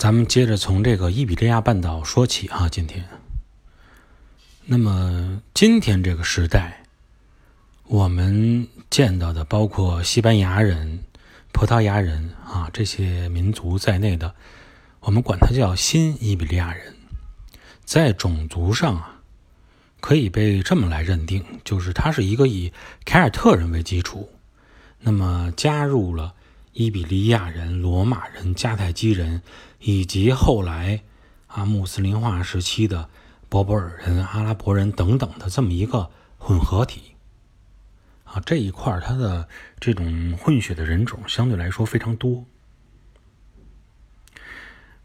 咱们接着从这个伊比利亚半岛说起啊，今天。那么今天这个时代，我们见到的包括西班牙人、葡萄牙人啊这些民族在内的，我们管它叫新伊比利亚人。在种族上啊，可以被这么来认定，就是它是一个以凯尔特人为基础，那么加入了伊比利亚人、罗马人、迦太基人，以及后来啊穆斯林化时期的。博博尔人、阿拉伯人等等的这么一个混合体啊，这一块它的这种混血的人种相对来说非常多。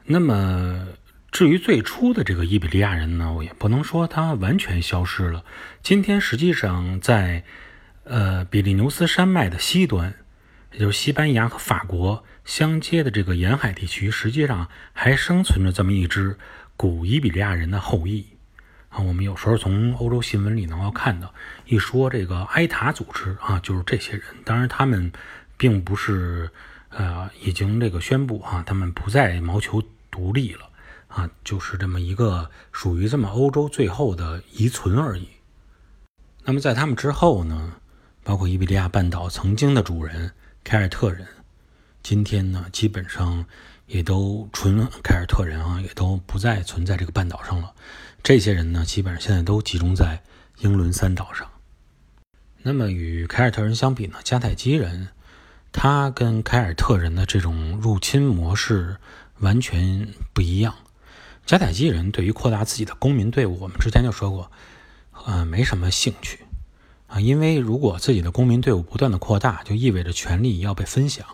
那么，至于最初的这个伊比利亚人呢，我也不能说他完全消失了。今天实际上在呃比利牛斯山脉的西端，也就是西班牙和法国相接的这个沿海地区，实际上还生存着这么一支古伊比利亚人的后裔。啊，我们有时候从欧洲新闻里能够看到，一说这个埃塔组织啊，就是这些人。当然，他们并不是呃已经这个宣布啊，他们不再谋求独立了啊，就是这么一个属于这么欧洲最后的遗存而已。那么在他们之后呢，包括伊比利亚半岛曾经的主人凯尔特人，今天呢基本上也都纯凯尔特人啊，也都不再存在这个半岛上了。这些人呢，基本上现在都集中在英伦三岛上。那么与凯尔特人相比呢，迦太基人，他跟凯尔特人的这种入侵模式完全不一样。迦太基人对于扩大自己的公民队伍，我们之前就说过，呃，没什么兴趣啊，因为如果自己的公民队伍不断的扩大，就意味着权力要被分享。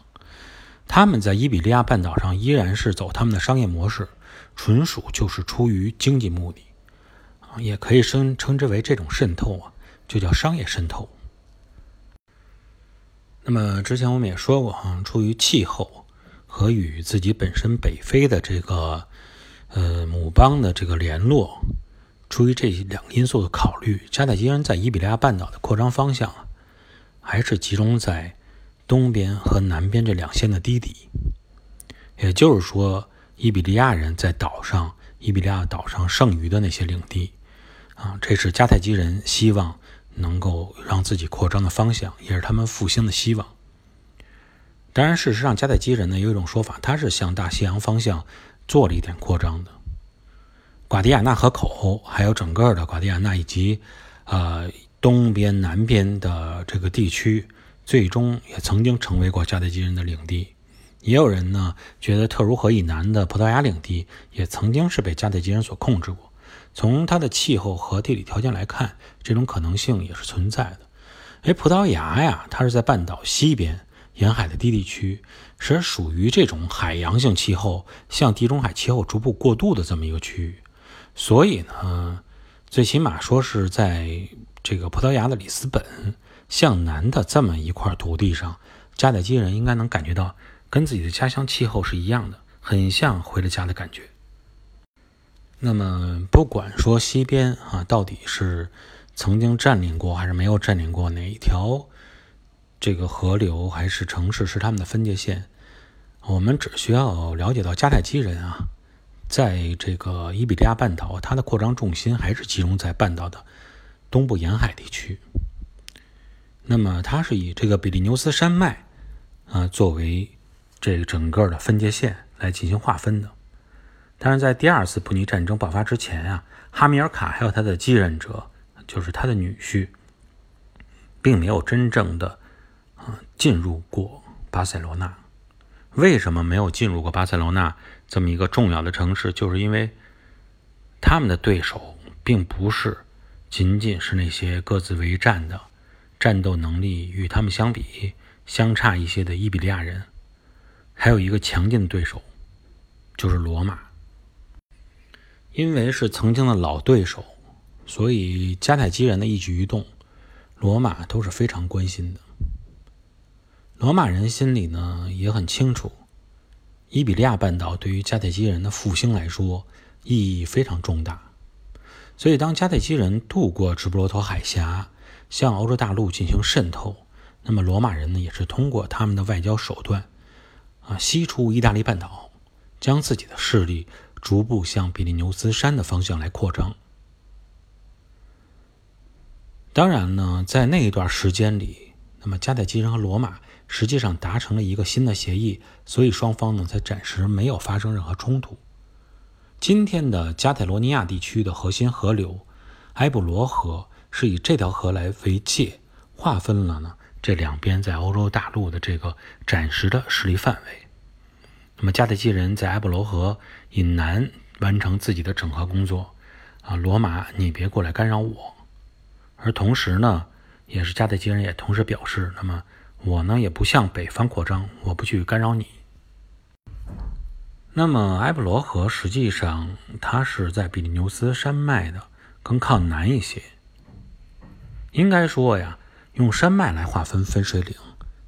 他们在伊比利亚半岛上依然是走他们的商业模式，纯属就是出于经济目的啊。也可以称称之为这种渗透啊，就叫商业渗透。那么之前我们也说过哈，出于气候和与自己本身北非的这个呃母邦的这个联络，出于这两个因素的考虑，迦太基人在伊比利亚半岛的扩张方向啊，还是集中在东边和南边这两线的低底。也就是说，伊比利亚人在岛上，伊比利亚岛上剩余的那些领地。啊，这是迦太基人希望能够让自己扩张的方向，也是他们复兴的希望。当然，事实上，迦太基人呢有一种说法，他是向大西洋方向做了一点扩张的。瓜迪亚纳河口，还有整个的瓜迪亚纳以及呃东边、南边的这个地区，最终也曾经成为过迦太基人的领地。也有人呢觉得特茹河以南的葡萄牙领地也曾经是被迦太基人所控制过。从它的气候和地理条件来看，这种可能性也是存在的。哎，葡萄牙呀，它是在半岛西边沿海的低地区，是属于这种海洋性气候向地中海气候逐步过渡的这么一个区域。所以呢，最起码说是在这个葡萄牙的里斯本向南的这么一块土地上，加泰基人应该能感觉到跟自己的家乡气候是一样的，很像回了家的感觉。那么，不管说西边啊，到底是曾经占领过还是没有占领过哪一条这个河流还是城市是他们的分界线，我们只需要了解到迦太基人啊，在这个伊比利亚半岛，它的扩张重心还是集中在半岛的东部沿海地区。那么，它是以这个比利牛斯山脉啊作为这个整个的分界线来进行划分的。但是在第二次布尼战争爆发之前啊，哈米尔卡还有他的继任者，就是他的女婿，并没有真正的啊进入过巴塞罗那。为什么没有进入过巴塞罗那这么一个重要的城市？就是因为他们的对手并不是仅仅是那些各自为战的、战斗能力与他们相比相差一些的伊比利亚人，还有一个强劲的对手，就是罗马。因为是曾经的老对手，所以迦太基人的一举一动，罗马都是非常关心的。罗马人心里呢也很清楚，伊比利亚半岛对于迦太基人的复兴来说意义非常重大。所以，当迦太基人渡过直布罗陀海峡，向欧洲大陆进行渗透，那么罗马人呢也是通过他们的外交手段，啊，西出意大利半岛。将自己的势力逐步向比利牛斯山的方向来扩张。当然呢，在那一段时间里，那么迦太基人和罗马实际上达成了一个新的协议，所以双方呢才暂时没有发生任何冲突。今天的加泰罗尼亚地区的核心河流埃布罗河是以这条河来为界，划分了呢这两边在欧洲大陆的这个暂时的势力范围。那么迦太基人在埃布罗河以南完成自己的整合工作，啊，罗马你别过来干扰我。而同时呢，也是迦太基人也同时表示，那么我呢也不向北方扩张，我不去干扰你。那么埃布罗河实际上它是在比利牛斯山脉的更靠南一些。应该说呀，用山脉来划分分水岭，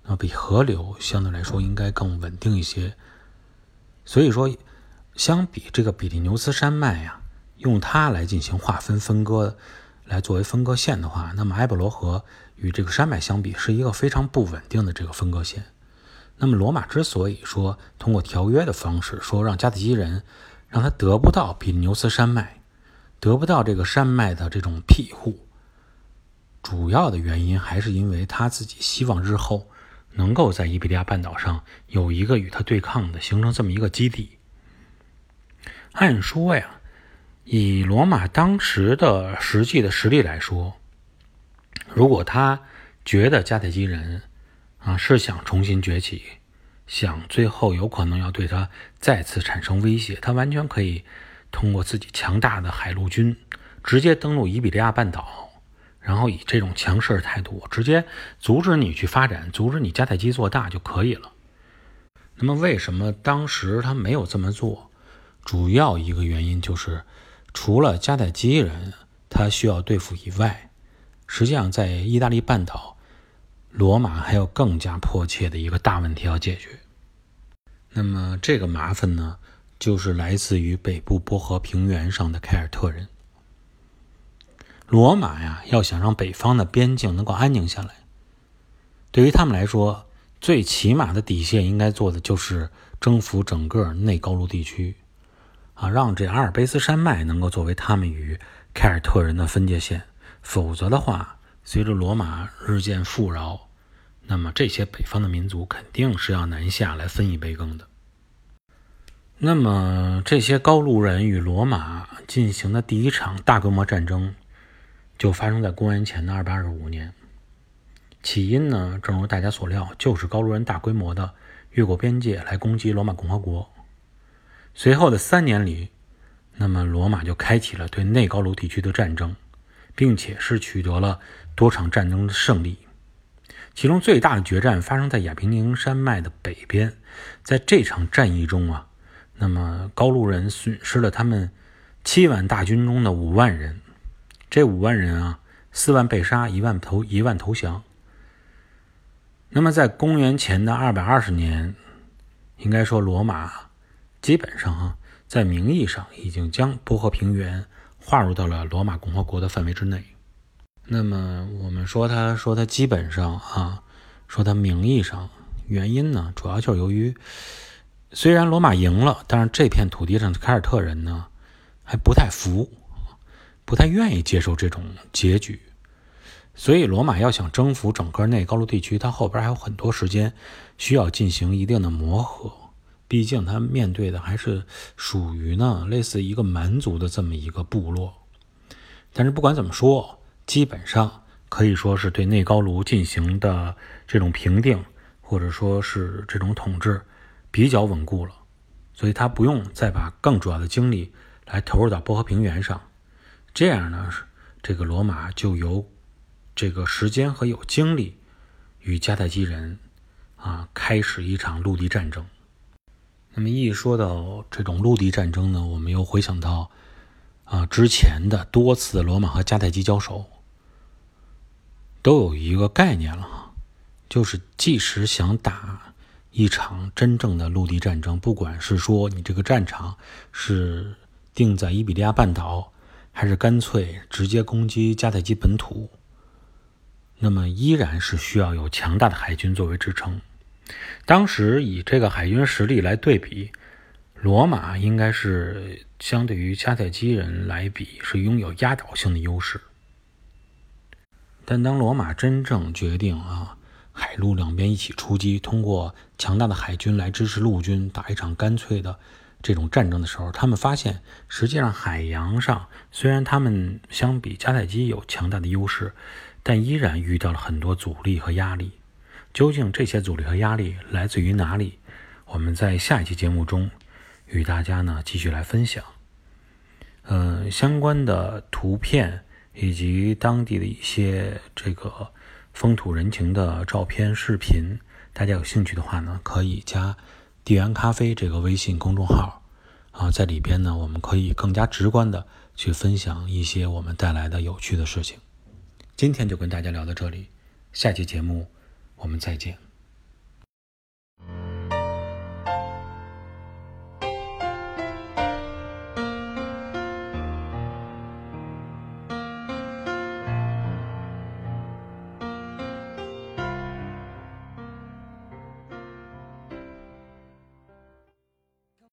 那比河流相对来说应该更稳定一些。所以说，相比这个比利牛斯山脉呀，用它来进行划分分割。来作为分割线的话，那么埃布罗河与这个山脉相比是一个非常不稳定的这个分割线。那么罗马之所以说通过条约的方式说让迦太基人让他得不到比利牛斯山脉，得不到这个山脉的这种庇护，主要的原因还是因为他自己希望日后能够在伊比利亚半岛上有一个与他对抗的，形成这么一个基地。按说呀。以罗马当时的实际的实力来说，如果他觉得迦太基人啊是想重新崛起，想最后有可能要对他再次产生威胁，他完全可以通过自己强大的海陆军直接登陆伊比利亚半岛，然后以这种强势的态度直接阻止你去发展，阻止你迦太基做大就可以了。那么为什么当时他没有这么做？主要一个原因就是。除了迦太基人他需要对付以外，实际上在意大利半岛，罗马还有更加迫切的一个大问题要解决。那么这个麻烦呢，就是来自于北部波河平原上的凯尔特人。罗马呀，要想让北方的边境能够安宁下来，对于他们来说，最起码的底线应该做的就是征服整个内高卢地区。啊，让这阿尔卑斯山脉能够作为他们与凯尔特人的分界线，否则的话，随着罗马日渐富饶，那么这些北方的民族肯定是要南下来分一杯羹的。那么这些高卢人与罗马进行的第一场大规模战争，就发生在公元前的二百二十五年。起因呢，正如大家所料，就是高卢人大规模的越过边界来攻击罗马共和国。随后的三年里，那么罗马就开启了对内高卢地区的战争，并且是取得了多场战争的胜利。其中最大的决战发生在亚平宁山脉的北边，在这场战役中啊，那么高卢人损失了他们七万大军中的五万人，这五万人啊，四万被杀，一万投一万投降。那么在公元前的二百二十年，应该说罗马。基本上啊，在名义上已经将波河平原划入到了罗马共和国的范围之内。那么我们说，他说他基本上啊，说他名义上，原因呢，主要就是由于虽然罗马赢了，但是这片土地上的凯尔特人呢还不太服，不太愿意接受这种结局。所以罗马要想征服整个内高卢地区，它后边还有很多时间需要进行一定的磨合。毕竟他面对的还是属于呢类似一个蛮族的这么一个部落，但是不管怎么说，基本上可以说是对内高卢进行的这种平定，或者说是这种统治比较稳固了，所以他不用再把更主要的精力来投入到波河平原上，这样呢，这个罗马就有这个时间和有精力与迦太基人啊开始一场陆地战争。那么一说到这种陆地战争呢，我们又回想到啊之前的多次罗马和迦太基交手，都有一个概念了，就是即使想打一场真正的陆地战争，不管是说你这个战场是定在伊比利亚半岛，还是干脆直接攻击迦太基本土，那么依然是需要有强大的海军作为支撑。当时以这个海军实力来对比，罗马应该是相对于迦太基人来比，是拥有压倒性的优势。但当罗马真正决定啊，海陆两边一起出击，通过强大的海军来支持陆军，打一场干脆的这种战争的时候，他们发现，实际上海洋上虽然他们相比迦太基有强大的优势，但依然遇到了很多阻力和压力。究竟这些阻力和压力来自于哪里？我们在下一期节目中与大家呢继续来分享。嗯，相关的图片。以及当地的一些这个风土人情的照片、视频，大家有兴趣的话呢，可以加“地缘咖啡”这个微信公众号啊，在里边呢，我们可以更加直观的去分享一些我们带来的有趣的事情。今天就跟大家聊到这里，下期节目我们再见。